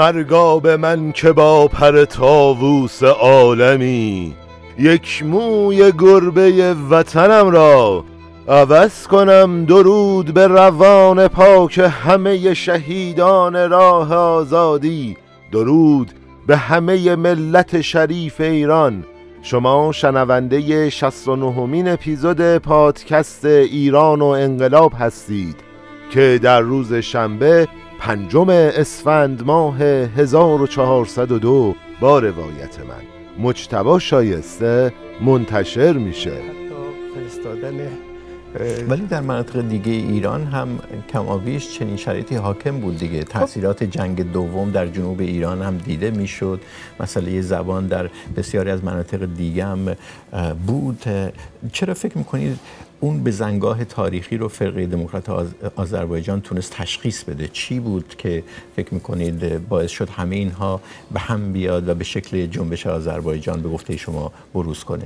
مرگا به من که با پر تاووس عالمی یک موی گربه وطنم را عوض کنم درود به روان پاک همه شهیدان راه آزادی. درود به همه ملت شریف ایران. شما شنونده 69 مین اپیزود پادکست ایران و انقلاب هستید که در روز شنبه پنجم اسفند ماه 1402 با روایت من. مجتبا شایسته منتشر میشه. ولی در مناطق دیگه ایران هم کمابیش چنین شرایطی حاکم بود دیگه. تاثیرات جنگ دوم در جنوب ایران هم دیده می‌شد. مسئله زبان در بسیاری از مناطق دیگه هم بود. چرا فکر می‌کنید اون به زنگاه تاریخی رو فرقه دموکرات آذربایجان تونست تشخیص بده؟ چی بود که فکر می‌کنید باعث شد همه اینها به هم بیاد و به شکل جنبش آذربایجان به گفته شما بروز کنه؟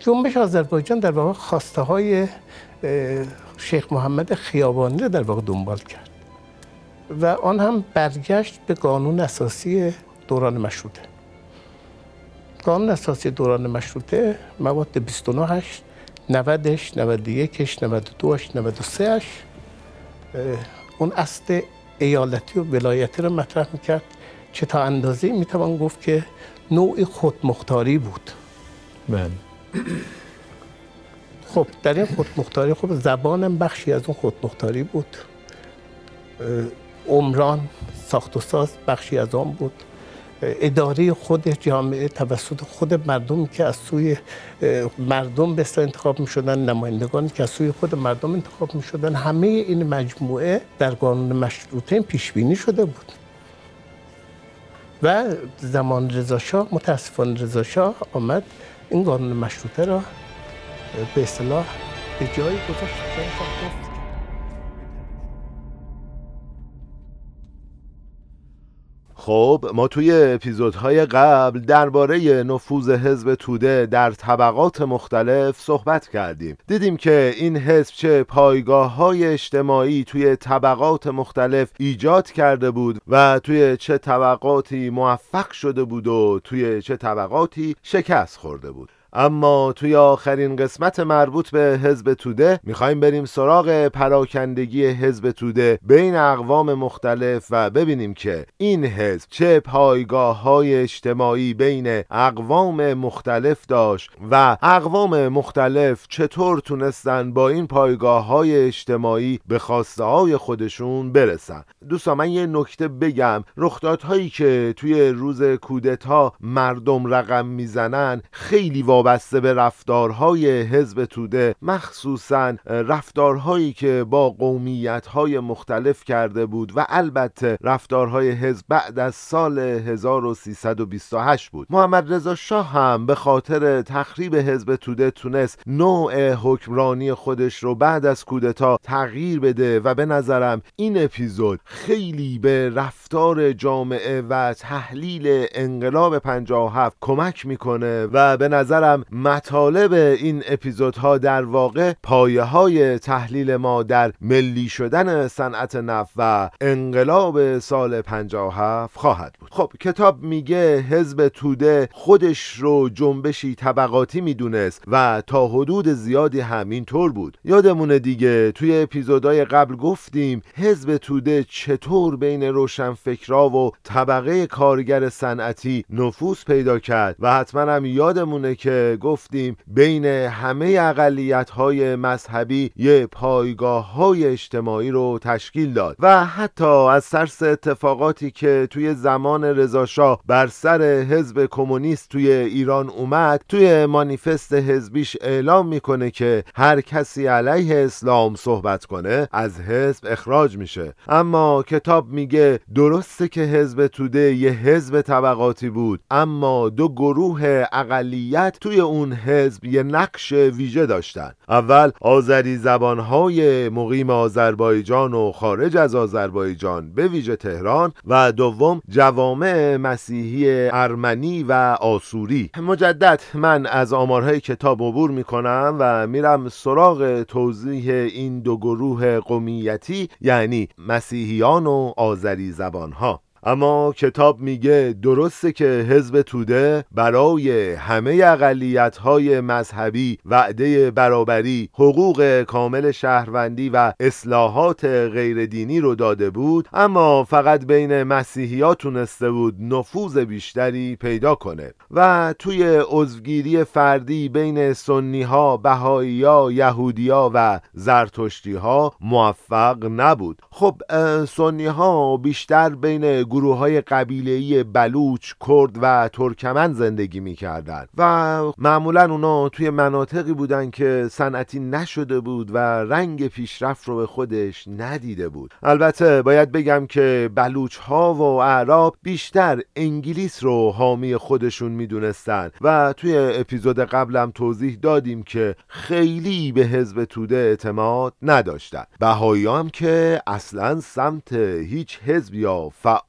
جنبش آذربایجان در واقع خواسته های شیخ محمد خیابانی در واقع دنبال کرد و آن هم برگشت به قانون اساسی دوران مشروطه. قانون اساسی دوران مشروطه مواد 29 90ش 91ش 92ش 93ش اون اصل ایالتی و ولایتی رو مطرح می‌کرد چه تا اندازه می‌توان گفت که نوع خودمختاری بود. بله. خب در این خودمختاری خب زبانم بخشی از اون خودمختاری بود. عمران ساخت و ساز بخشی از آن بود. اداره خود جامعه توسط خود مردم که از سوی مردم به انتخاب می شدن نمایندگانی که از سوی خود مردم انتخاب می شدن همه این مجموعه در قانون مشروطه پیش بینی شده بود. و زمان رضا شاه متاسفانه رضا شاه آمد این قانون مشروطه را به اصطلاح به جایی گذاشت خب ما توی اپیزودهای قبل درباره نفوذ حزب توده در طبقات مختلف صحبت کردیم. دیدیم که این حزب چه پایگاه های اجتماعی توی طبقات مختلف ایجاد کرده بود و توی چه طبقاتی موفق شده بود و توی چه طبقاتی شکست خورده بود. اما توی آخرین قسمت مربوط به حزب توده می‌خوایم بریم سراغ پراکندگی حزب توده بین اقوام مختلف و ببینیم که این حزب چه پایگاه های اجتماعی بین اقوام مختلف داشت و اقوام مختلف چطور تونستن با این پایگاه های اجتماعی به خواسته های خودشون برسن. دوستان من یه نکته بگم. رخدادهایی که توی روز کودتا مردم رقم می‌زنن خیلی وابسته به رفتارهای حزب توده مخصوصا رفتارهایی که با قومیتهای مختلف کرده بود و البته رفتارهای حزب بعد از سال 1328 بود. محمد رضا شاه هم به خاطر تخریب حزب توده تونست نوع حکمرانی خودش رو بعد از کودتا تغییر بده و به نظرم این اپیزود خیلی به رفتار جامعه و تحلیل انقلاب 57 کمک می‌کنه و به نظرم مطالب این اپیزودها در واقع پایه های تحلیل ما در ملی شدن صنعت نفت و انقلاب سال 57 خواهد بود. خب کتاب میگه حزب توده خودش رو جنبشی طبقاتی می‌دونست و تا حدود زیادی همین طور بود. یادمونه دیگه توی اپیزودهای قبل گفتیم حزب توده چطور بین روشنفکرا و طبقه کارگر صنعتی نفوذ پیدا کرد و حتما هم یادمونه که گفتیم بین همه اقلیت های مذهبی یه پایگاه های اجتماعی رو تشکیل داد و حتی از ترس اتفاقاتی که توی زمان رضاشاه بر سر حزب کمونیست توی ایران اومد توی مانیفست حزبیش اعلام می‌کنه که هر کسی علیه اسلام صحبت کنه از حزب اخراج میشه. اما کتاب میگه درسته که حزب توده یه حزب طبقاتی بود اما دو گروه اقلیت توی اون حزب یه نقش ویژه داشتن. اول آذری زبانهای مقیم آذربایجان و خارج از آذربایجان به ویژه تهران و دوم جوامع مسیحی ارمنی و آسوری. مجدد من از آمارهای کتاب عبور می‌کنم و میرم سراغ توضیح این دو گروه قومیتی یعنی مسیحیان و آذری زبانها. اما کتاب میگه درسته که حزب توده برای همه اقلیت های مذهبی وعده برابری حقوق کامل شهروندی و اصلاحات غیردینی رو داده بود اما فقط بین مسیحی تونسته بود نفوذ بیشتری پیدا کنه. و توی عضوگیری فردی بین سنی ها بهایی ها یهودی ها و زرتشتی ها موفق نبود. خب سنی ها بیشتر بین گروه های قبیلهی بلوچ، کرد و ترکمن زندگی می‌کردن. و معمولا اونا توی مناطقی بودن که صنعتی نشده بود و رنگ پیشرفت رو به خودش ندیده بود. البته باید بگم که بلوچ ها و اعراب بیشتر انگلیس رو حامی خودشون می‌دونستن. و توی اپیزود قبلم توضیح دادیم که خیلی به حزب توده اعتماد نداشتن. بهایی هم که اصلا سمت هیچ حزب یا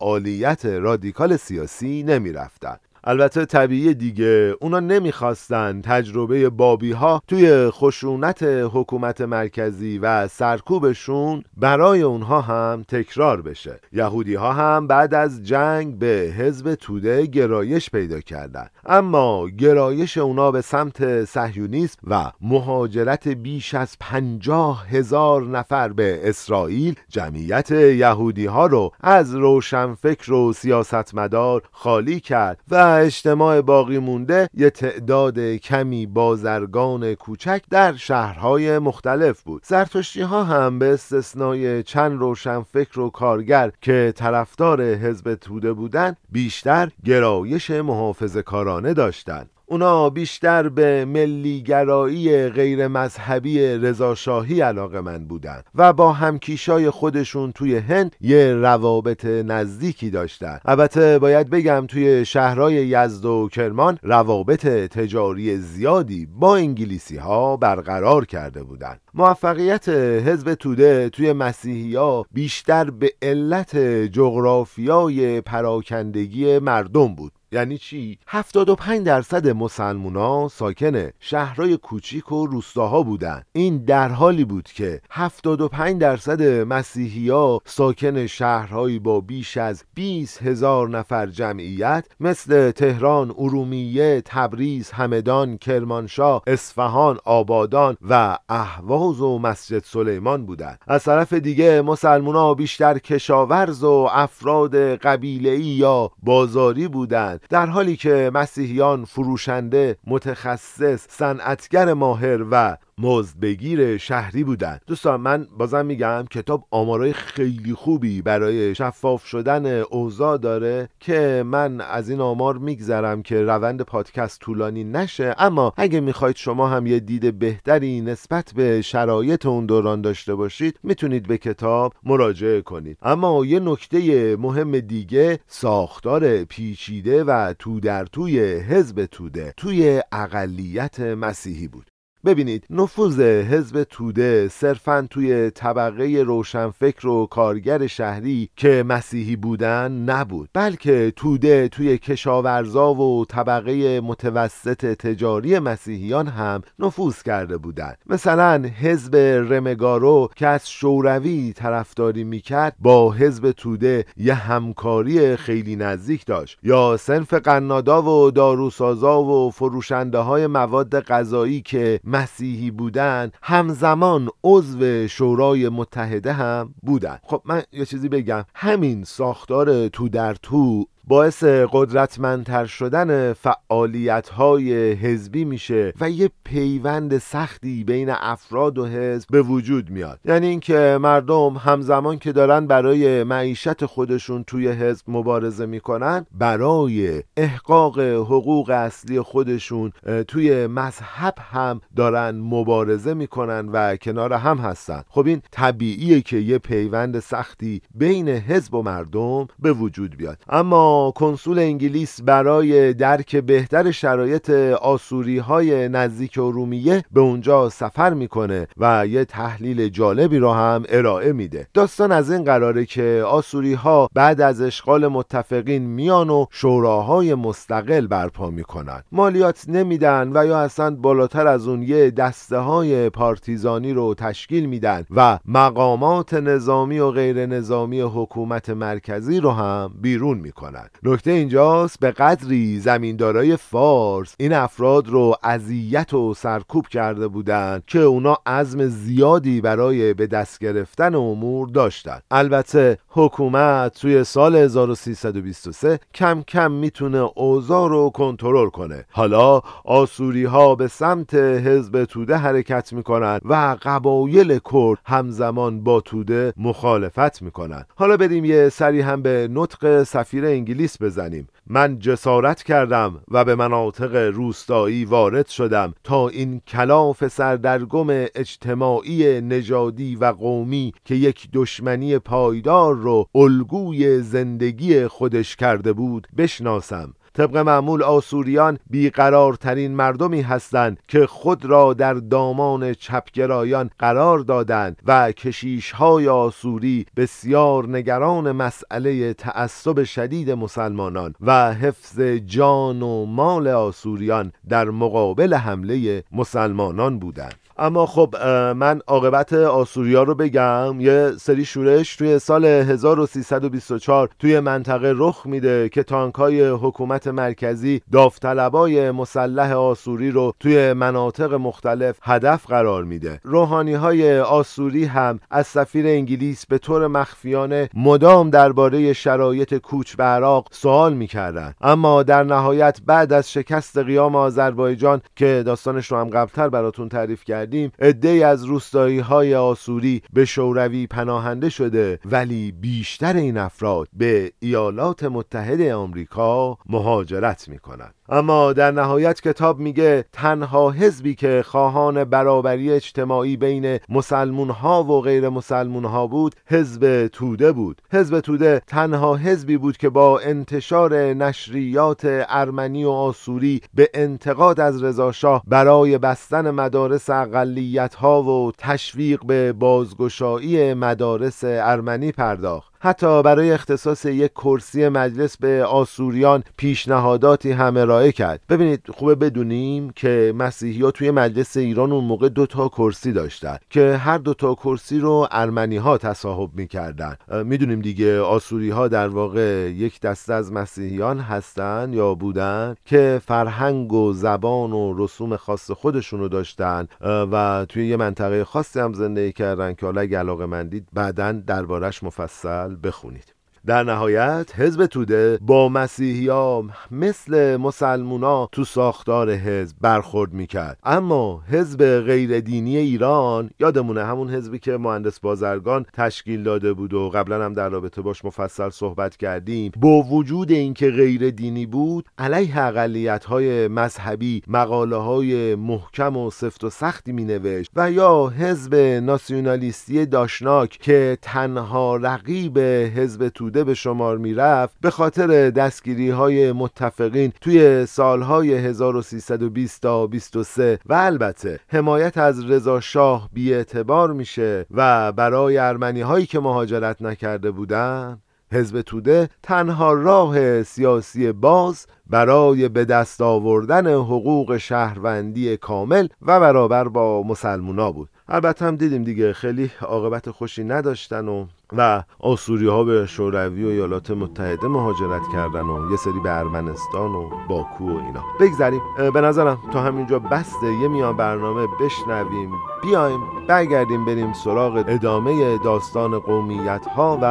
فعالیت رادیکال سیاسی نمی رفتن. البته طبیعی دیگه. اونا نمی‌خواستن تجربه بابی ها توی خشونت حکومت مرکزی و سرکوبشون برای اونها هم تکرار بشه. یهودی ها هم بعد از جنگ به حزب توده گرایش پیدا کردن. اما گرایش اونا به سمت سهیونیسم و مهاجرت بیش از پنجاه هزار نفر به اسرائیل جمعیت یهودی ها رو از روشنفکر و سیاستمدار خالی کرد و اجتماع باقی مونده یه تعداد کمی بازرگان کوچک در شهرهای مختلف بود. زرتشتی ها هم به استثنای چند روشنفکر و کارگر که طرفدار حزب توده بودند بیشتر گرایش محافظ کارانه داشتند اونا بیشتر به ملیگرایی غیر مذهبی رضاشاهی علاقه من بودن و با همکیشای خودشون توی هند یه روابط نزدیکی داشتن البته باید بگم توی شهرهای یزد و کرمان روابط تجاری زیادی با انگلیسی ها برقرار کرده بودند. موفقیت حزب توده توی مسیحی ها بیشتر به علت جغرافیای پراکندگی مردم بود یعنی چی؟ 75 درصد مسلمونا ساکن شهرهای کوچیک و روستاها بودند این در حالی بود که 75 درصد مسیحیا ساکن شهرهایی با بیش از 20 هزار نفر جمعیت مثل تهران، ارومیه، تبریز، همدان، کرمانشاه، اصفهان، آبادان و اهواز و مسجد سلیمان بودند از طرف دیگه مسلمونا بیشتر کشاورز و افراد قبیله‌ای یا بازاری بودند در حالی که مسیحیان فروشنده متخصص صنعتگر ماهر و مزدبگیر شهری بودند. دوستان من بازم میگم کتاب آمارای خیلی خوبی برای شفاف شدن اوضاع داره که من از این آمار میگذرم که روند پادکست طولانی نشه. اما اگه می‌خواید شما هم یه دید بهتری نسبت به شرایط اون دوران داشته باشید می‌تونید به کتاب مراجعه کنید. اما یه نکته مهم دیگه ساختار پیچیده و تو در توی حزب توده توی اقلیت مسیحی بود. ببینید نفوذ حزب توده صرفا توی طبقه روشنفکر و کارگر شهری که مسیحی بودن نبود بلکه توده توی کشاورزا و طبقه متوسط تجاری مسیحیان هم نفوذ کرده بودند مثلا حزب رمگارو که از شوروی طرفداری می‌کرد با حزب توده یه همکاری خیلی نزدیک داشت. یا سنف قنادا و داروسازا و فروشنده های مواد غذایی که مسیحی بودن همزمان عضو شورای متحده هم بودن. خب من یه چیزی بگم. همین ساختار تو در تو باعث قدرتمندتر شدن فعالیت های حزبی میشه و یه پیوند سختی بین افراد و حزب به وجود میاد. یعنی اینکه مردم همزمان که دارن برای معیشت خودشون توی حزب مبارزه می‌کنن برای احقاق حقوق اصلی خودشون توی مذهب هم دارن مبارزه می‌کنن و کنار هم هستن. خب این طبیعیه که یه پیوند سختی بین حزب و مردم به وجود بیاد. اما کنسول انگلیس برای درک بهتر شرایط آسوری های نزدیک ارومیه به اونجا سفر می‌کنه و یه تحلیل جالبی رو هم ارائه میده. داستان از این قراره که آسوری ها بعد از اشغال متفقین میان و شوراهای مستقل برپا می‌کنن. مالیات نمیدن و یا اصلا بالاتر از اون یه دسته های پارتیزانی رو تشکیل میدن و مقامات نظامی و غیر نظامی حکومت مرکزی رو هم بیرون می‌کنن. نکته اینجاست به قدری زمیندارای فارس این افراد رو اذیت و سرکوب کرده بودند که اونا عزم زیادی برای به دست گرفتن امور داشتند. البته حکومت توی سال 1323 کم کم می‌تونه اوضاع رو کنترل کنه. حالا آسوری ها به سمت حزب توده حرکت می‌کنن و قبایل کرد همزمان با توده مخالفت می‌کنن حالا بریم یه سری هم به نطق سفیر انگلیس بزنیم. من جسارت کردم و به مناطق روستایی وارد شدم تا این کلاف سردرگم اجتماعی نژادی و قومی که یک دشمنی پایدار رو الگوی زندگی خودش کرده بود بشناسم. طبق معمول آسوریان بیقرارترین مردمی هستند که خود را در دامان چپگرایان قرار دادند و کشیش های آسوری بسیار نگران مسئله تعصب شدید مسلمانان و حفظ جان و مال آسوریان در مقابل حمله مسلمانان بودند. اما خب من عاقبت آسوریا رو بگم یه سری شورش توی سال 1324 توی منطقه رخ میده که تانک های حکومت مرکزی داوطلبای مسلح آسوری رو توی مناطق مختلف هدف قرار میده. روحانی های آسوری هم از سفیر انگلیس به طور مخفیانه مدام درباره شرایط کوچ به عراق سوال می‌کردن. اما در نهایت بعد از شکست قیام آذربایجان که داستانش رو هم قبلتر براتون تعریف کرد کردیم عده از روستایی های آسوری به شوروی پناهنده شده ولی بیشتر این افراد به ایالات متحده آمریکا مهاجرت می‌کنند. اما در نهایت کتاب میگه تنها حزبی که خواهان برابری اجتماعی بین مسلمون ها و غیر مسلمون ها بود حزب توده بود. حزب توده تنها حزبی بود که با انتشار نشریات ارمنی و آسوری به انتقاد از رضاشاه برای بستن مدارس اقلیت ها و تشویق به بازگشایی مدارس ارمنی پرداخت. حتی برای اختصاص یک کرسی مجلس به آسوریان پیشنهاداتی هم ارائه کرد. ببینید خوبه بدونیم که مسیحی ها توی مجلس ایران اون موقع دو تا کرسی داشتن که هر دو تا کرسی رو ارمنی ها تصاحب می‌کردن. می‌دونیم دیگه آسوری ها در واقع یک دسته از مسیحیان هستن یا بودن که فرهنگ و زبان و رسوم خاص خودشونو داشتن و توی یه منطقه خاصی هم زندگی کردن که حالا اگه علاقه مندید بعدا دربارش مفصل بخونید. در نهایت حزب توده با مسیحیا مثل مسلمونا تو ساختار حزب برخورد می‌کرد. اما حزب غیر دینی ایران یادمونه همون حزبی که مهندس بازرگان تشکیل داده بود و قبلا هم در رابطه باش مفصل صحبت کردیم با وجود اینکه غیر دینی بود علیه اقلیت های مذهبی مقاله های محکم و سفت و سختی مینوشت و یا حزب ناسیونالیستی داشناک که تنها رقیب حزب توده به شمار می‌رفت به خاطر دستگیری های متفقین توی سالهای 1320 تا 23 و البته حمایت از رضا شاه اعتبار میشه و برای ارمنی هایی که مهاجرت نکرده بودن حزب توده تنها راه سیاسی باز برای به دست آوردن حقوق شهروندی کامل و برابر با مسلمونا بود. البته هم دیدیم دیگه خیلی عاقبت خوشی نداشتن و و آسوری ها به شوروی و ایالات متحده مهاجرت کردن و یه سری به ارمنستان و باکو و اینا. بگذریم. به نظرم تا همینجا بسته. یه میان برنامه بشنویم بیایم برگردیم بریم سراغ ادامه داستان قومیت ها و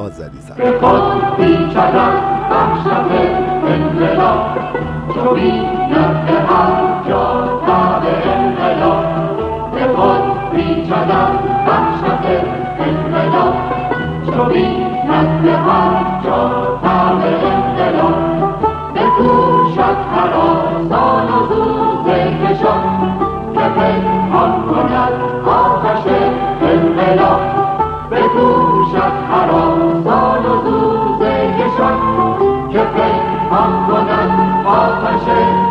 آذری سر. بیجدا بخشت انقلاب چو بیند به هر جا طعم انقلاب بکوشد هراسان و زود کشان که پنهان کند آتش انقلاب بکوشد هراسان و زود کشان که پنهان کند آتش انقلاب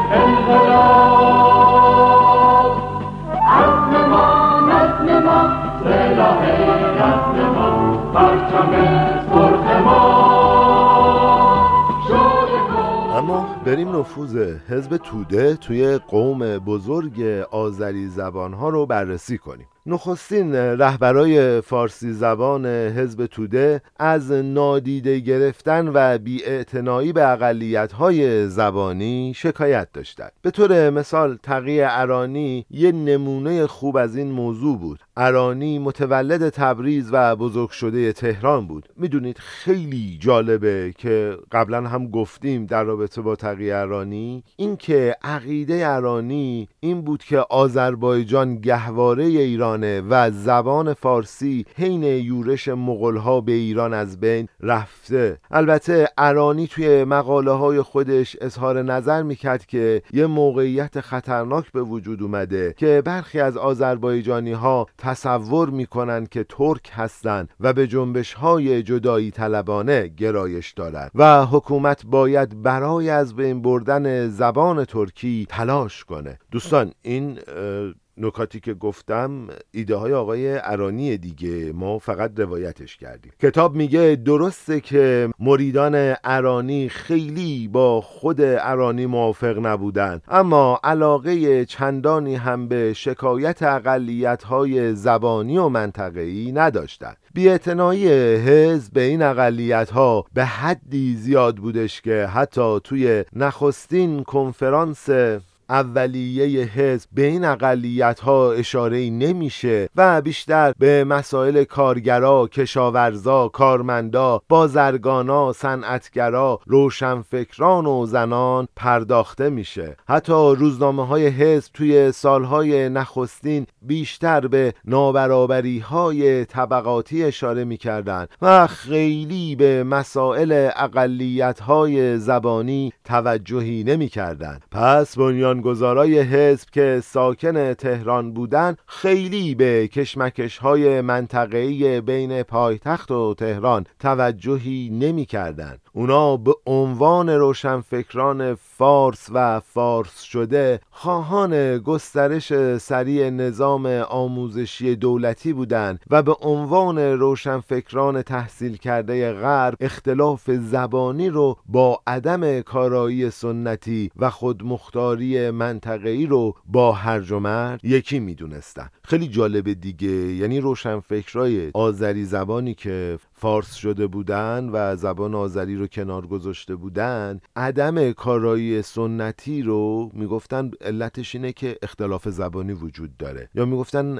بریم نفوذ حزب توده توی قوم بزرگ آذری زبانها رو بررسی کنیم. نخستین رهبرای فارسی زبان حزب توده از نادیده گرفتن و بیاعتنایی به اقلیت‌های زبانی شکایت داشتند. به طور مثال تقی ارانی یه نمونه خوب از این موضوع بود. ارانی متولد تبریز و بزرگ شده تهران بود. می‌دونید خیلی جالبه که قبلا هم گفتیم در رابطه با تقی ارانی اینکه عقیده ارانی این بود که آذربایجان گهواره ایران و زبان فارسی حین یورش مغلها به ایران از بین رفته. البته ارانی توی مقاله های خودش اظهار نظر می‌کرد که یه موقعیت خطرناک به وجود اومده که برخی از آذربایجانی ها تصور می‌کنن که ترک هستند و به جنبش های جدایی طلبانه گرایش دارد و حکومت باید برای از بین بردن زبان ترکی تلاش کنه. دوستان این نکاتی که گفتم ایده های آقای ارانی دیگه ما فقط روایتش کردیم. کتاب میگه درسته که مریدان ارانی خیلی با خود ارانی موافق نبودن اما علاقه چندانی هم به شکایت اقلیت های زبانی و منطقه‌ای نداشتند. بیاعتنایی حزب به این اقلیت ها به حدی زیاد بودش که حتی توی نخستین کنفرانس اولیه حزب به این اقلیت ها اشاره نمیشه و بیشتر به مسائل کارگرا، کشاورزا، کارمندا، بازرگانا، صنعتگرا، روشنفکران و زنان پرداخته میشه. حتی روزنامه های حزب توی سالهای نخستین بیشتر به نابرابری های طبقاتی اشاره می‌کردند و خیلی به مسائل اقلیت های زبانی توجهی نمی‌کردند. پس بنیان بنیانگذارای حزب که ساکن تهران بودند خیلی به کشمکش های منطقه‌ای بین پایتخت و تهران توجهی نمی کردن. اونا به عنوان روشنفکران فارس و فارس شده خواهان گسترش سریع نظام آموزشی دولتی بودند و به عنوان روشنفکران تحصیل کرده غرب اختلاف زبانی رو با عدم کارایی سنتی و خودمختاری منطقه‌ای رو با هرج و مرد یکی می‌دونستن. خیلی جالب دیگه یعنی روشنفکرای آذری زبانی که فارس شده بودن و زبان آذری رو کنار گذاشته بودن عدم کارایی سنتی رو می‌گفتن علتش اینه که اختلاف زبانی وجود داره. یا می‌گفتن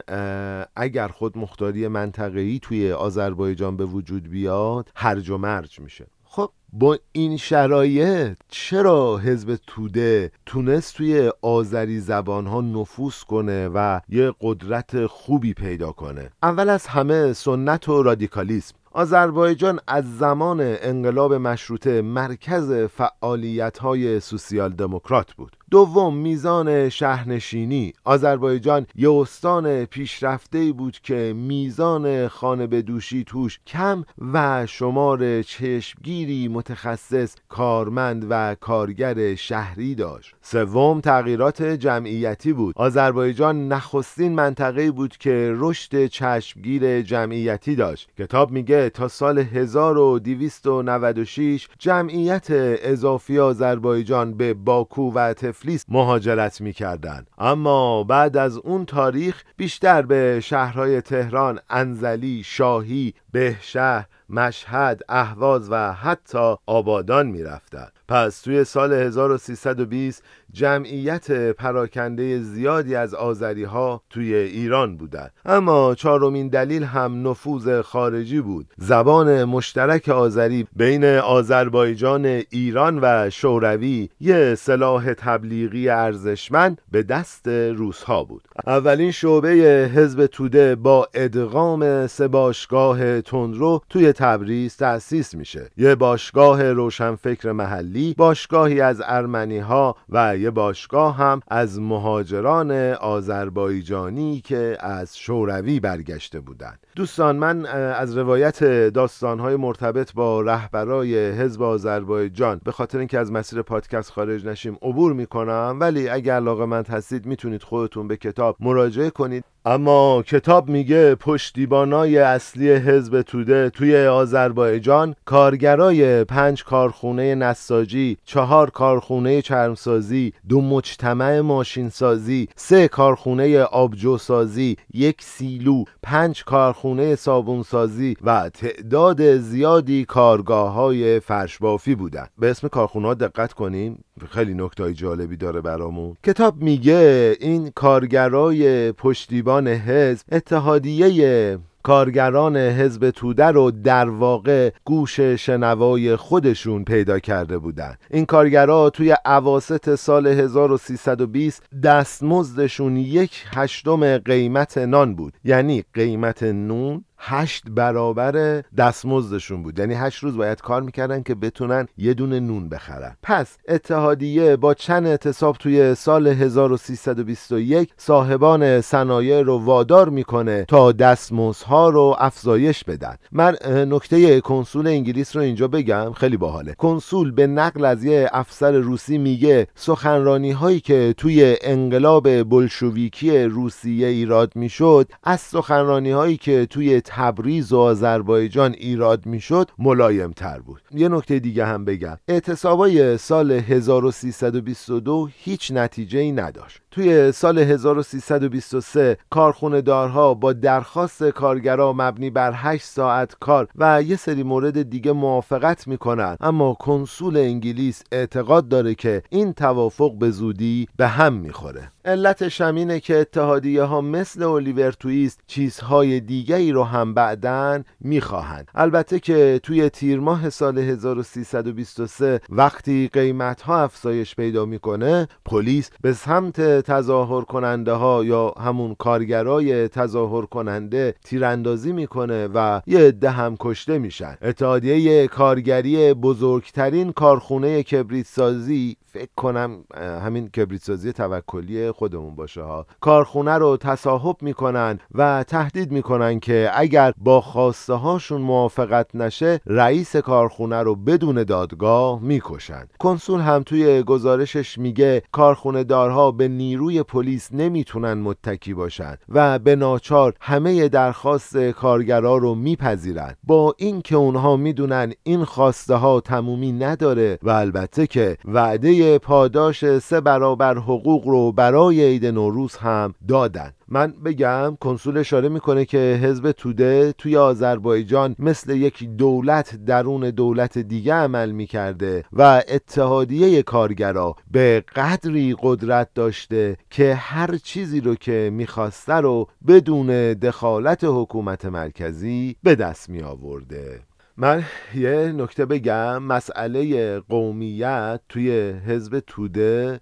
اگر خود مختاری منطقه‌ای توی آذربایجان به وجود بیاد هرج و مرج میشه. خب با این شرایط چرا حزب توده تونست توی آذری زبان ها نفوذ کنه و یه قدرت خوبی پیدا کنه؟ اول از همه سنت و رادیکالیسم. آذربایجان از زمان انقلاب مشروطه مرکز فعالیت های سوسیال دموکرات بود. دوم میزان شهرنشینی. آذربایجان یه استان پیشرفته بود که میزان خانه به دوشی توش کم و شمار چشمگیری متخصص کارمند و کارگر شهری داشت. سوم تغییرات جمعیتی بود. آذربایجان نخستین منطقه بود که رشد چشمگیر جمعیتی داشت. کتاب میگه تا سال 1296 جمعیت اضافی آذربایجان به باکو و تفل تفلیس مهاجرت می‌کردند. اما بعد از اون تاریخ بیشتر به شهرهای تهران، انزلی، شاهی، بهشهر مشهد، اهواز و حتی آبادان می‌رفتند. پس توی سال 1320 جمعیت پراکنده زیادی از آذری ها توی ایران بودند. اما چهارمین دلیل هم نفوذ خارجی بود. زبان مشترک آذری بین آذربایجان ایران و شوروی یه سلاح تبلیغی ارزشمند به دست روسها بود. اولین شعبه حزب توده با ادغام سه باشگاه تندرو توی تبریز تأسیس میشه. یه باشگاه روشنفکر محلی باشگاهی از ارمنی ها و یه باشگاه هم از مهاجران آذربایجانی که از شوروی برگشته بودند دوستان من از روایت داستانهای مرتبط با رهبرای حزب آذربایجان به خاطر اینکه از مسیر پادکست خارج نشیم عبور می‌کنم. ولی اگر علاقه من هستید می‌تونید خودتون به کتاب مراجعه کنید. اما کتاب میگه پشتیبانای اصلی حزب توده توی آذربایجان کارگرای پنج کارخونه نساجی چهار کارخونه چرمسازی دو مجتمع ماشینسازی سه کارخونه آبجوسازی یک سیلو پنج کارخونه صابونسازی و تعداد زیادی کارگاه های فرشبافی بودن. به اسم کارخونه دقت کنیم. خیلی نکتای جالبی داره برامون. کتاب میگه این کارگرای پشتیبان حزب اتحادیه کارگران حزب توده رو در واقع گوش شنوای خودشون پیدا کرده بودن. این کارگرها توی عواست سال 1320 دستمزدشون یک هشتم قیمت نان بود. یعنی قیمت نون هشت برابر دستمزدشون بود. یعنی هشت روز باید کار می‌کردن که بتونن یه دونه نون بخرن. پس اتحادیه با چند اعتصاب توی سال 1321 صاحبان صنایع رو وادار می‌کنه تا دستمزدها رو افزایش بدن. من نکته کنسول انگلیس رو اینجا بگم خیلی باحاله. کنسول به نقل از یه افسر روسی میگه سخنرانی هایی که توی انقلاب بلشویکی روسیه ایراد می‌شد از سخنرانی هایی که توی تبریز و آذربایجان ایراد می‌شد ملایم تر بود. یه نکته دیگه هم بگم. اعتصابای سال 1322 هیچ نتیجه ای نداشت. توی سال 1323 کارخونه دارها با درخواست کارگرا مبنی بر 8 ساعت کار و یه سری مورد دیگه موافقت می‌کنن اما کنسول انگلیس اعتقاد داره که این توافق به زودی به هم می‌خوره. علتش هم اینه که اتحادیه ها مثل الیور تویست چیزهای دیگری رو هم بعدن می‌خواهند. البته که توی تیر ماه سال 1323 وقتی قیمت ها افزایش پیدا می‌کنه پلیس به سمت تظاهر کننده ها یا همون کارگرای تظاهر کننده تیراندازی می‌کنه و یه عده هم کشته میشن. اتحادیه کارگری بزرگترین کارخونه کبریت سازی فکر کنم همین کبریتسازی توکلی خودمون باشه ها. کارخونه رو تصاحب می‌کنن و تهدید می‌کنن که اگر با خواسته هاشون موافقت نشه رئیس کارخونه رو بدون دادگاه می‌کشن. کنسول هم توی گزارشش میگه کارخونه دارها به نیروی پلیس نمی‌تونن متکی باشن و به ناچار همه درخواست کارگرا رو میپذیرن. با اینکه اونها می‌دونن این خواسته ها تمومی نداره و البته که وعده پاداش سه برابر حقوق رو برای عید نوروز هم دادن. من بگم کنسول اشاره می‌کنه که حزب توده توی آذربایجان مثل یک دولت درون دولت دیگه عمل می‌کرده و اتحادیه کارگرا به قدری قدرت داشته که هر چیزی رو که می‌خواسته رو بدون دخالت حکومت مرکزی به دست می آورده من یه نکته بگم. مسئله قومیت توی حزب توده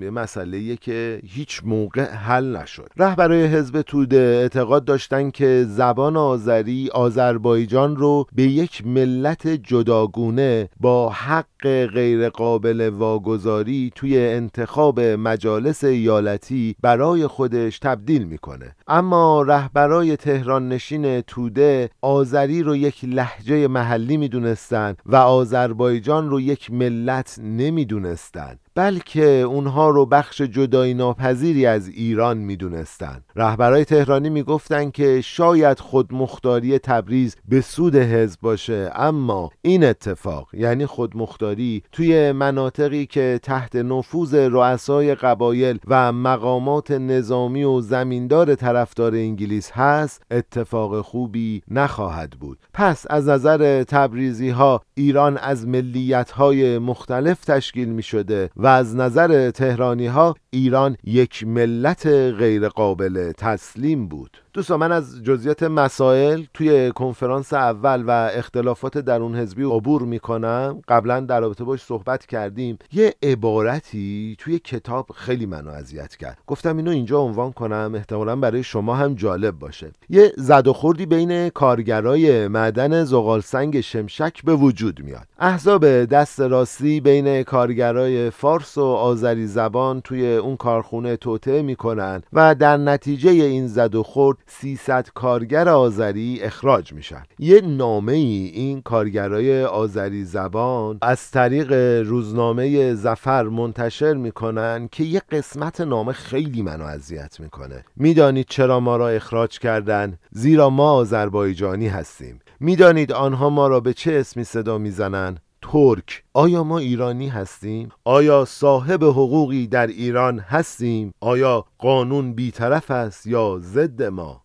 یه مسئله که هیچ موقع حل نشد. رهبرای حزب توده اعتقاد داشتن که زبان آذری آذربایجان رو به یک ملت جداگونه با حق غیرقابل واگذاری توی انتخاب مجالس ایالتی برای خودش تبدیل می‌کنه. اما رهبرای تهران نشین توده آذری رو یک لحجه محلی می‌دونستند و آذربایجان رو یک ملت نمی‌دونستند بلکه اونها رو بخش جدایی ناپذیری از ایران می‌دونستند. رهبرای تهرانی می‌گفتند که شاید خودمختاری تبریز به سود حزب باشه اما این اتفاق یعنی خودمختاری توی مناطقی که تحت نفوذ رؤسای قبایل و مقامات نظامی و زمیندار طرفدار انگلیس هست اتفاق خوبی نخواهد بود پس از نظر تبریزی ها ایران از ملیت های مختلف تشکیل می شده و از نظر تهرانی ها ایران یک ملت غیرقابل تسلیم بود. دوستان من از جزئیات مسائل توی کنفرانس اول و اختلافات درون حزبی عبور می‌کنم. قبلا در رابطه باش صحبت کردیم. یه عبارتی توی کتاب خیلی منو اذیت کرد. گفتم اینو اینجا عنوان کنم احتمالا برای شما هم جالب باشه. یه زد و خوردی بین کارگرای معدن زغال سنگ شمشک به وجود میاد. احزاب دست راستی بین کارگرای فارس و آذری زبان توی اون کارخونه توطعه می‌کنن و در نتیجه این زد و خورد 300 کارگر آذری اخراج میشن. یه نامه ای این کارگرای آذری زبان از طریق روزنامه زفر منتشر می‌کنن که یه قسمت نامه خیلی منو اذیت می‌کنه. می‌دانید چرا ما را اخراج کردن؟ زیرا ما آذربایجانی هستیم. می‌دانید آنها ما را به چه اسمی صدا می‌زنند ترک آیا ما ایرانی هستیم؟ آیا صاحب حقوقی در ایران هستیم؟ آیا قانون بیطرف است یا ضد ما؟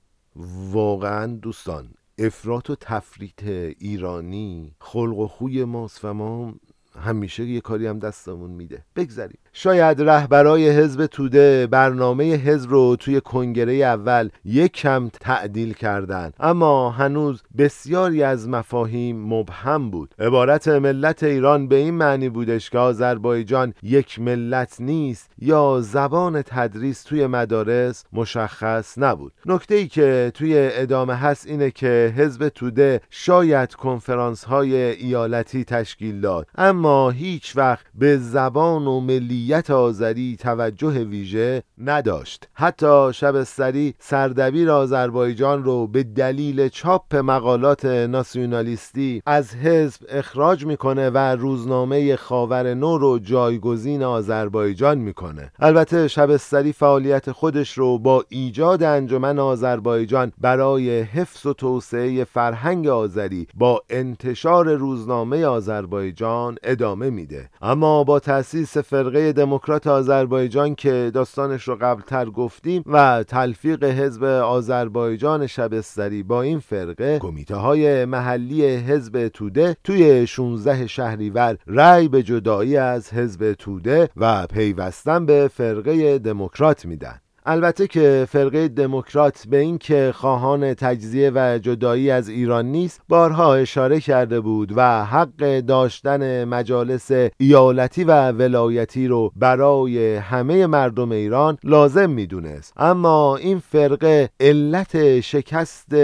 واقعا دوستان افراط و تفریط ایرانی خلق و خوی ماست و ما همیشه یه کاری هم دستمون میده بگذاریم شاید رهبرای حزب توده برنامه حزب رو توی کنگره اول یک کم تعدیل کردن. اما هنوز بسیاری از مفاهیم مبهم بود. عبارت ملت ایران به این معنی بودش که آذربایجان یک ملت نیست یا زبان تدریس توی مدارس مشخص نبود. نکته ای که توی ادامه هست اینه که حزب توده شاید کنفرانس های ایالتی تشکیل داد. اما هیچ وقت به زبان و ملی ملیت آذری توجه ویژه نداشت. حتی شبستری سردبیر آذربایجان رو به دلیل چاپ مقالات ناسیونالیستی از حزب اخراج می‌کنه و روزنامه خاور نو رو جایگزین آذربایجان می‌کنه. البته شبستری فعالیت خودش رو با ایجاد انجمن آذربایجان برای حفظ و توسعه فرهنگ آذری با انتشار روزنامه آذربایجان ادامه میده. اما با تأسیس فرقه دموکرات آذربایجان که داستانش رو قبلتر گفتیم و تلفیق حزب آذربایجان شبستری با این فرقه کمیته های محلی حزب توده توی 16 شهریور رأی به جدایی از حزب توده و پیوستن به فرقه دموکرات میدن. البته که فرقه دموکرات به اینکه خواهان تجزیه و جدایی از ایران نیست بارها اشاره کرده بود و حق داشتن مجالس ایالتی و ولایتی رو برای همه مردم ایران لازم می‌دونست. اما این فرقه علت شکست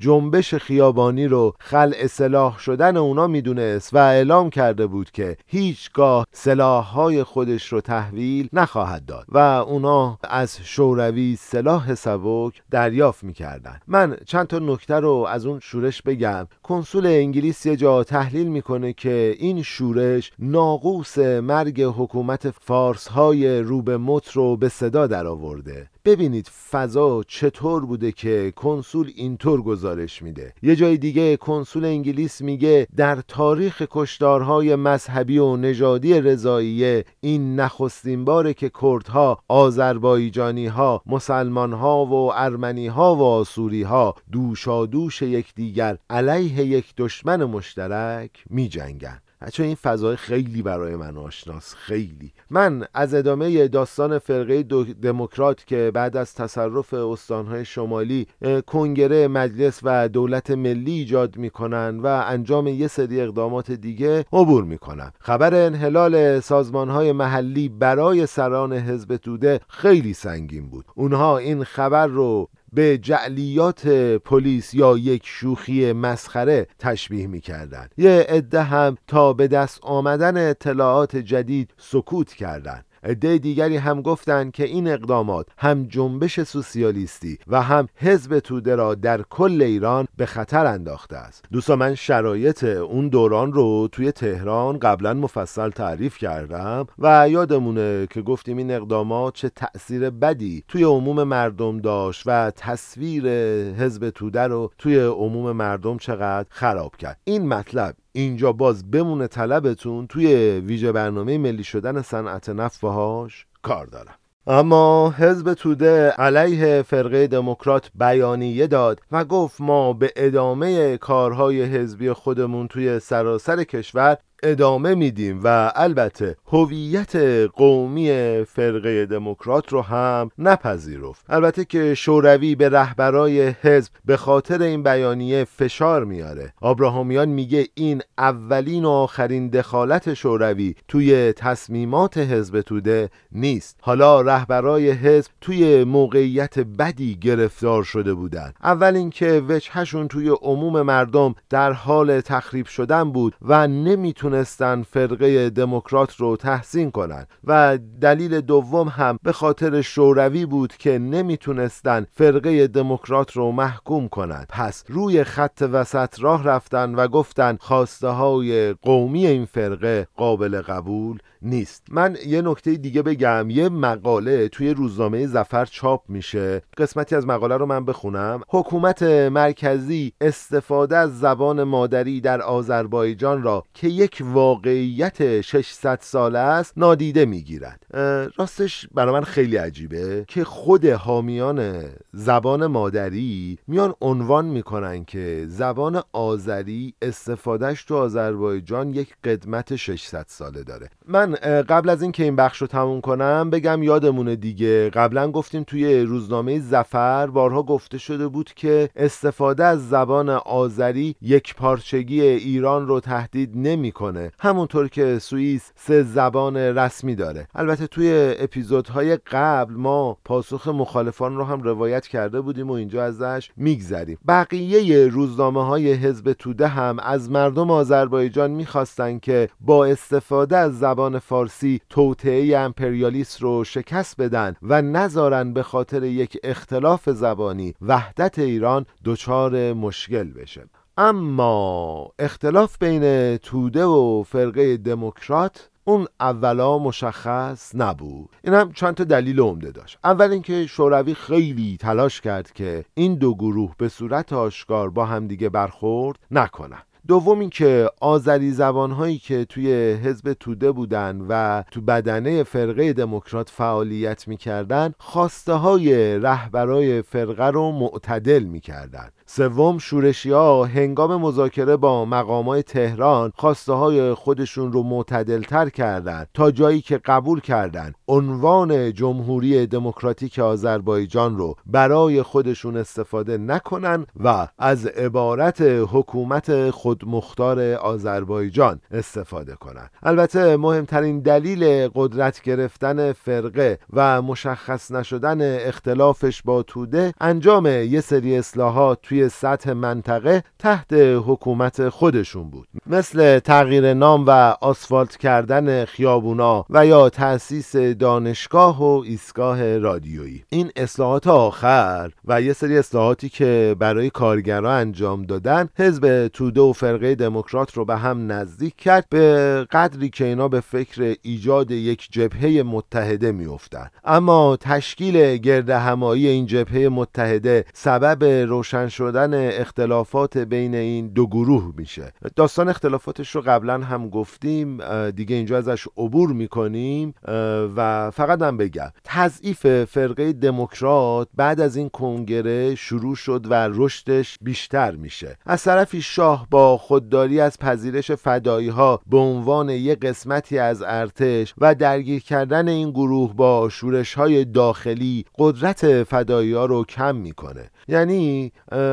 جنبش خیابانی رو خلع سلاح شدن اونا می‌دونست و اعلام کرده بود که هیچگاه سلاحهای خودش رو تحویل نخواهد داد و اونا از شوروی سلاح سبک دریافت می‌کردن. من چند تا نکته رو از اون شورش بگم. کنسول انگلیس یه جا تحلیل می‌کنه که این شورش ناقوس مرگ حکومت فارس های روبه مت رو به صدا درآورده. ببینید فضا چطور بوده که کنسول اینطور گزارش میده. یه جای دیگه کنسول انگلیس میگه در تاریخ کشدارهای مذهبی و نژادی رضاییه این نخستین باره که کردها آذربایجانی ها مسلمان ها و ارمنی ها و آسوری ها دوشادوش یکدیگر علیه یک دشمن مشترک می بچه این فضای خیلی برای من آشناس خیلی. من از ادامه داستان فرقه دموکرات که بعد از تصرف استانهای شمالی کنگره مجلس و دولت ملی ایجاد می‌کنن و انجام یه سری اقدامات دیگه عبور می‌کنن. خبر انحلال سازمانهای محلی برای سران حزب توده خیلی سنگین بود. اونها این خبر رو به جعلیات پلیس یا یک شوخی مسخره تشبیه می‌کردن یه عده هم تا به دست آمدن اطلاعات جدید سکوت کردند. عده دیگری هم گفتند که این اقدامات هم جنبش سوسیالیستی و هم حزب توده را در کل ایران به خطر انداخته است. دوستان من شرایط اون دوران رو توی تهران قبلا مفصل تعریف کردم و یادمونه که گفتیم این اقدامات چه تأثیر بدی توی عموم مردم داشت و تصویر حزب توده رو توی عموم مردم چقدر خراب کرد. این مطلب اینجا باز بمونه طلبتون توی ویژه برنامه ملی شدن صنعت نفت باهاش کار دارم. اما حزب توده علیه فرقه دموکرات بیانیه داد و گفت ما به ادامه کارهای حزبی خودمون توی سراسر کشور ادامه میدیم و البته هویت قومی فرقه دموکرات رو هم نپذیرفت. البته که شوروی به رهبرای حزب به خاطر این بیانیه فشار میاره. آبراهامیان میگه این اولین و آخرین دخالت شوروی توی تصمیمات حزب توده نیست. حالا رهبرای حزب توی موقعیت بدی گرفتار شده بودند اول اینکه وجهشون توی عموم مردم در حال تخریب شدن بود و نمی‌تونه نمی‌تونستن فرقه دموکرات رو تحسین کنن و دلیل دوم هم به خاطر شوروی بود که نمی‌تونستن فرقه دموکرات رو محکوم کنند پس روی خط وسط راه رفتن و گفتن خواسته های قومی این فرقه قابل قبول نیست. من یه نکته دیگه بگم. یه مقاله توی روزنامه زفر چاپ میشه. قسمتی از مقاله رو من بخونم. حکومت مرکزی استفاده از زبان مادری در آذربایجان را که یک واقعیت 600 ساله است نادیده می‌گیرد. راستش برای من خیلی عجیبه که خود حامیان زبان مادری میان عنوان می‌کنن که زبان آذری استفادهش تو آذربایجان یک قدمت 600 ساله داره. من قبل از اینکه این بخش رو تموم کنم بگم یادمونه دیگه قبلا گفتیم توی روزنامه زفر بارها گفته شده بود که استفاده از زبان آذری یک پارچگی ایران رو تهدید نمی‌کنه. همونطور که سوئیس سه زبان رسمی داره. البته توی اپیزودهای قبل ما پاسخ مخالفان رو هم روایت کرده بودیم و اینجا ازش میگذریم. بقیه روزنامه های حزب توده هم از مردم آذربایجان می‌خواستن که با استفاده از زبان فارسی توطعه امپریالیست رو شکست بدن و نذارن به خاطر یک اختلاف زبانی وحدت ایران دچار مشکل بشه. اما اختلاف بین توده و فرقه دموکرات اون اولا مشخص نبود. این هم چند تا دلیل عمده داشت. اول اینکه شوروی خیلی تلاش کرد که این دو گروه به صورت آشکار با همدیگه برخورد نکنن. دوم اینکه آذری زبانهایی که توی حزب توده بودن و تو بدنه فرقه دموکرات فعالیت می‌کردن خواسته های رهبرای فرقه رو معتدل می‌کردن. سوم شورشی ها هنگام مذاکره با مقامای تهران خواسته های خودشون رو معتدلتر کردند تا جایی که قبول کردند عنوان جمهوری دموکراتیک آذربایجان رو برای خودشون استفاده نکنن و از عبارت حکومت خودمختار آذربایجان استفاده کنند. البته مهمترین دلیل قدرت گرفتن فرقه و مشخص نشدن اختلافش با توده انجام یه سری اصلاحات توی سطح منطقه تحت حکومت خودشون بود مثل تغییر نام و آسفالت کردن خیابونا و یا تأسیس دانشگاه و ایستگاه رادیویی این اصلاحات آخر و یه سری اصلاحاتی که برای کارگرها انجام دادن حزب توده و فرقه دموکرات رو به هم نزدیک کرد به قدری که اینا به فکر ایجاد یک جبهه متحده میافتن. اما تشکیل گرد همایی این جبهه متحده سبب روشن شدن اختلافات بین این دو گروه میشه. داستان اختلافاتش رو قبلا هم گفتیم دیگه اینجا ازش عبور می‌کنیم و فقط هم بگم تضعیف فرقه دموکرات بعد از این کنگره شروع شد و رشدش بیشتر میشه. از طرفی شاه با خودداری از پذیرش فدایی ها به عنوان یک قسمتی از ارتش و درگیر کردن این گروه با شورش های داخلی قدرت فدایی ها رو کم می‌کنه. یعنی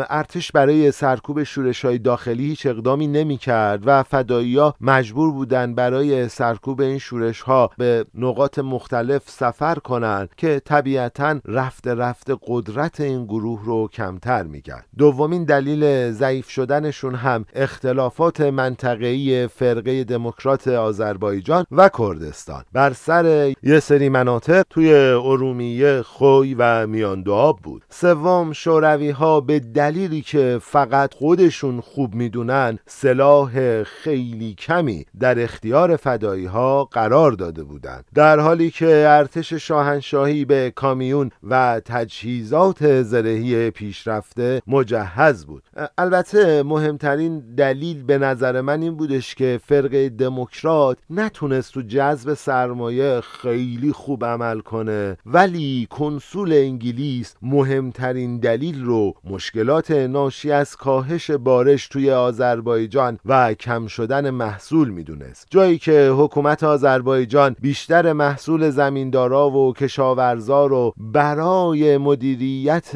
ارتش برای سرکوب شورش های داخلی هیچ اقدامی نمی کرد و فدایی ها مجبور بودن برای سرکوب این شورش ها به نقاط مختلف سفر کنند که طبیعتا رفته رفته قدرت این گروه رو کمتر می‌کرد. دومین دلیل ضعیف شدنشون هم اختلافات منطقه‌ای فرقه دموکرات آذربایجان و کردستان. بر سر یه سری مناطق توی ارومیه خوی و میاندواب بود. سوم شوروی ها به دلیلی که فقط خودشون خوب می‌دونن سلاح خیلی کمی در اختیار فدایی ها قرار داده بودند. در حالی که ارتش شاهنشاهی به کامیون و تجهیزات زرهی پیشرفته مجهز بود. البته مهمترین دلیل به نظر من این بودش که فرقه دموکرات نتونست تو جذب سرمایه خیلی خوب عمل کنه. ولی کنسول انگلیس مهمترین دلیل رو مشکلات ناشی از کاهش بارش توی آذربایجان و کم شدن محصول می‌دونست. جایی که حکومت آذربایجان بیشتر محصول زمیندارا و کشاورزا رو برای مدیریت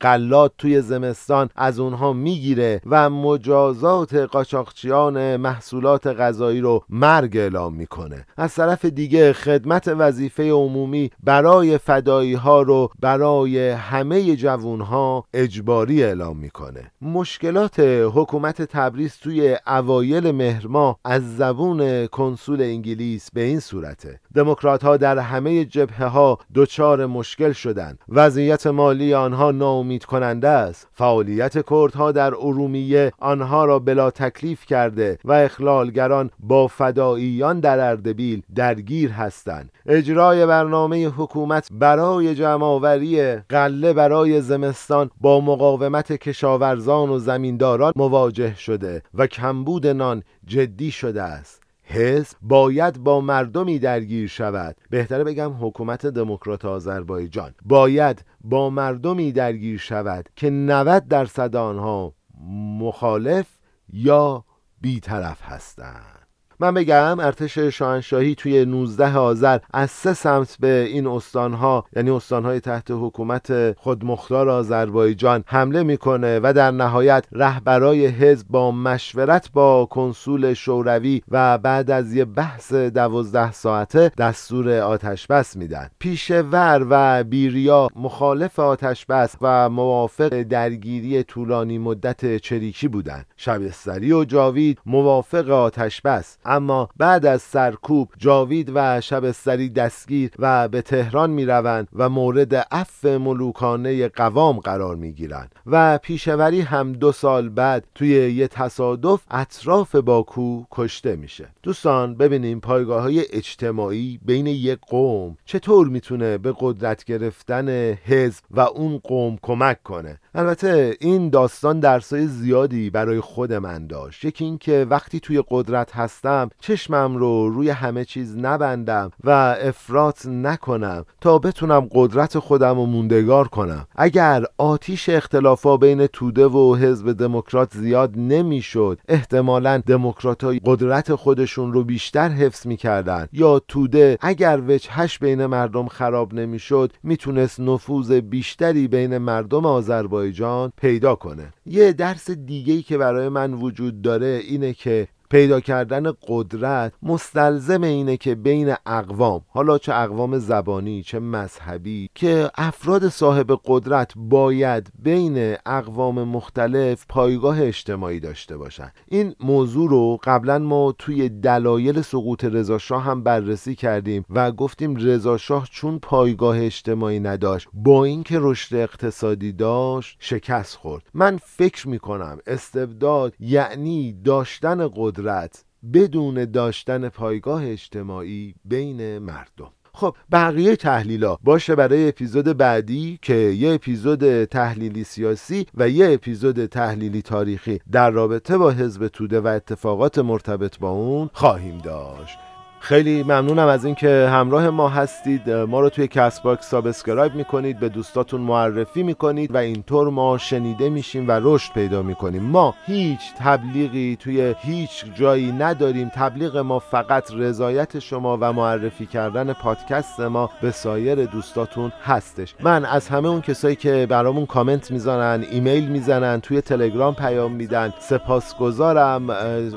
قلات توی زمستان از اونها می‌گیره و مجازات حملات قاچاقچیان محصولات غذایی رو مرگ اعلام می‌کنه. از طرف دیگه خدمت وظیفه عمومی برای فدایی ها رو برای همه جوون ها اجباری اعلام می‌کنه. مشکلات حکومت تبریز توی اوایل مهرما از زبون کنسول انگلیس به این صورته. دموکرات ها در همه جبهه ها دچار مشکل شدند وضعیت مالی آنها ناامید کننده است. فعالیت کردها در ارومیه آنها را بلا تکلیف کرده و اخلالگران با فداییان در اردبیل درگیر هستند. اجرای برنامه حکومت برای جمعآوری قله برای زمستان با مقاومت کشاورزان و زمینداران مواجه شده و کمبود نان جدی شده است. حزب باید با مردمی درگیر شود. بهتره بگم حکومت دموکرات آذربایجان باید با مردمی درگیر شود که 90 درصد آنها مخالف یا بیطرف هستند من بگم ارتش شاهنشاهی توی 19 آذر از سه سمت به این استانها یعنی استانهای تحت حکومت خودمختار آذربایجان حمله می‌کنه و در نهایت رهبرای حزب با مشورت با کنسول شوروی و بعد از یه بحث دوازده ساعته دستور آتش بس میدن. پیشور و بیریا مخالف آتش بس و موافق درگیری طولانی مدت چریکی بودند شبستری و جاوید موافق آتش بس. اما بعد از سرکوب جاوید و شبستری دستگیر و به تهران می روند و مورد عفو ملوکانه قوام قرار می گیرند و پیشوری هم دو سال بعد توی یه تصادف اطراف باکو کشته میشه. دوستان ببینیم پایگاه های اجتماعی بین یک قوم چطور می‌تونه به قدرت گرفتن حزب و اون قوم کمک کنه. البته این داستان درسای زیادی برای خود من داشت. یکی اینکه وقتی توی قدرت چشمم رو روی همه چیز نبندم و افراط نکنم تا بتونم قدرت خودم رو موندگار کنم. اگر آتیش اختلافا بین توده و حزب دموکرات زیاد نمی‌شد احتمالا دموکرات قدرت خودشون رو بیشتر حفظ می‌کردن. یا توده اگر وجهش بین مردم خراب نمی‌شد می‌تونست نفوذ بیشتری بین مردم آذربایجان پیدا کنه. یه درس دیگه‌ای که برای من وجود داره اینه که پیدا کردن قدرت مستلزم اینه که بین اقوام حالا چه اقوام زبانی چه مذهبی که افراد صاحب قدرت باید بین اقوام مختلف پایگاه اجتماعی داشته باشن. این موضوع رو قبلا ما توی دلایل سقوط رضاشاه هم بررسی کردیم و گفتیم رضاشاه چون پایگاه اجتماعی نداشت با اینکه رشد اقتصادی داشت شکست خورد. من فکر می‌کنم استبداد یعنی داشتن قدرت قدرت بدون داشتن پایگاه اجتماعی بین مردم. خب بقیه تحلیلا باشه برای اپیزود بعدی که یه اپیزود تحلیلی سیاسی و یه اپیزود تحلیلی تاریخی در رابطه با حزب توده و اتفاقات مرتبط با اون خواهیم داشت. خیلی ممنونم از اینکه همراه ما هستید. ما رو توی Castbox subscribe می‌کنید به دوستاتون معرفی می‌کنید و اینطور ما شنیده میشیم و رشد پیدا می‌کنیم. ما هیچ تبلیغی توی هیچ جایی نداریم. تبلیغ ما فقط رضایت شما و معرفی کردن پادکست ما به سایر دوستاتون هستش. من از همه اون کسایی که برامون کامنت می‌زنن ایمیل می‌زنن توی تلگرام پیام میدن سپاسگزارم.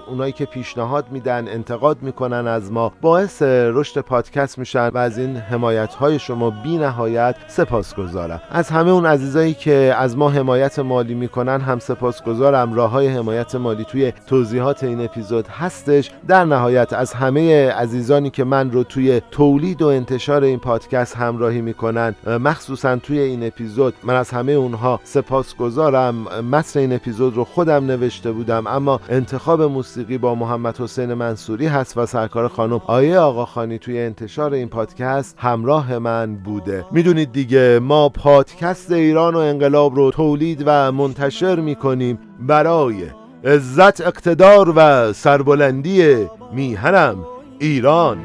اونایی که پیشنهاد میدن انتقاد می‌کنن از ما. باعث رشد پادکست میشن و از این حمایت های شما بی نهایت سپاس گذارم از همه اون عزیزایی که از ما حمایت مالی می‌کنن هم سپاس گذارم راه های حمایت مالی توی توضیحات این اپیزود هستش. در نهایت از همه عزیزانی که من رو توی تولید و انتشار این پادکست همراهی می‌کنن مخصوصا توی این اپیزود من از همه اونها سپاس گذارم متن این اپیزود رو خودم نوشته بودم اما انتخاب موسیقی با محمد حسین منصوری هست و سرکار خانم آیه آقا خانی توی انتشار این پادکست همراه من بوده. می‌دونید دیگه ما پادکست ایران و انقلاب رو تولید و منتشر می‌کنیم برای عزت اقتدار و سربلندی میهنم ایران.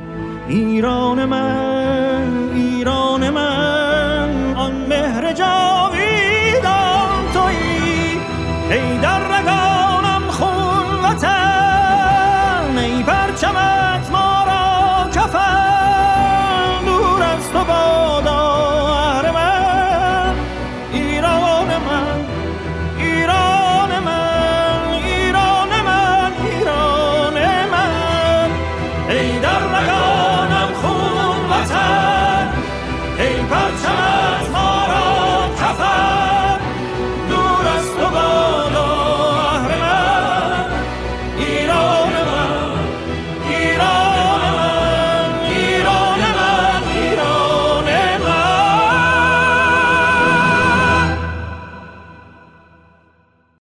ایران من.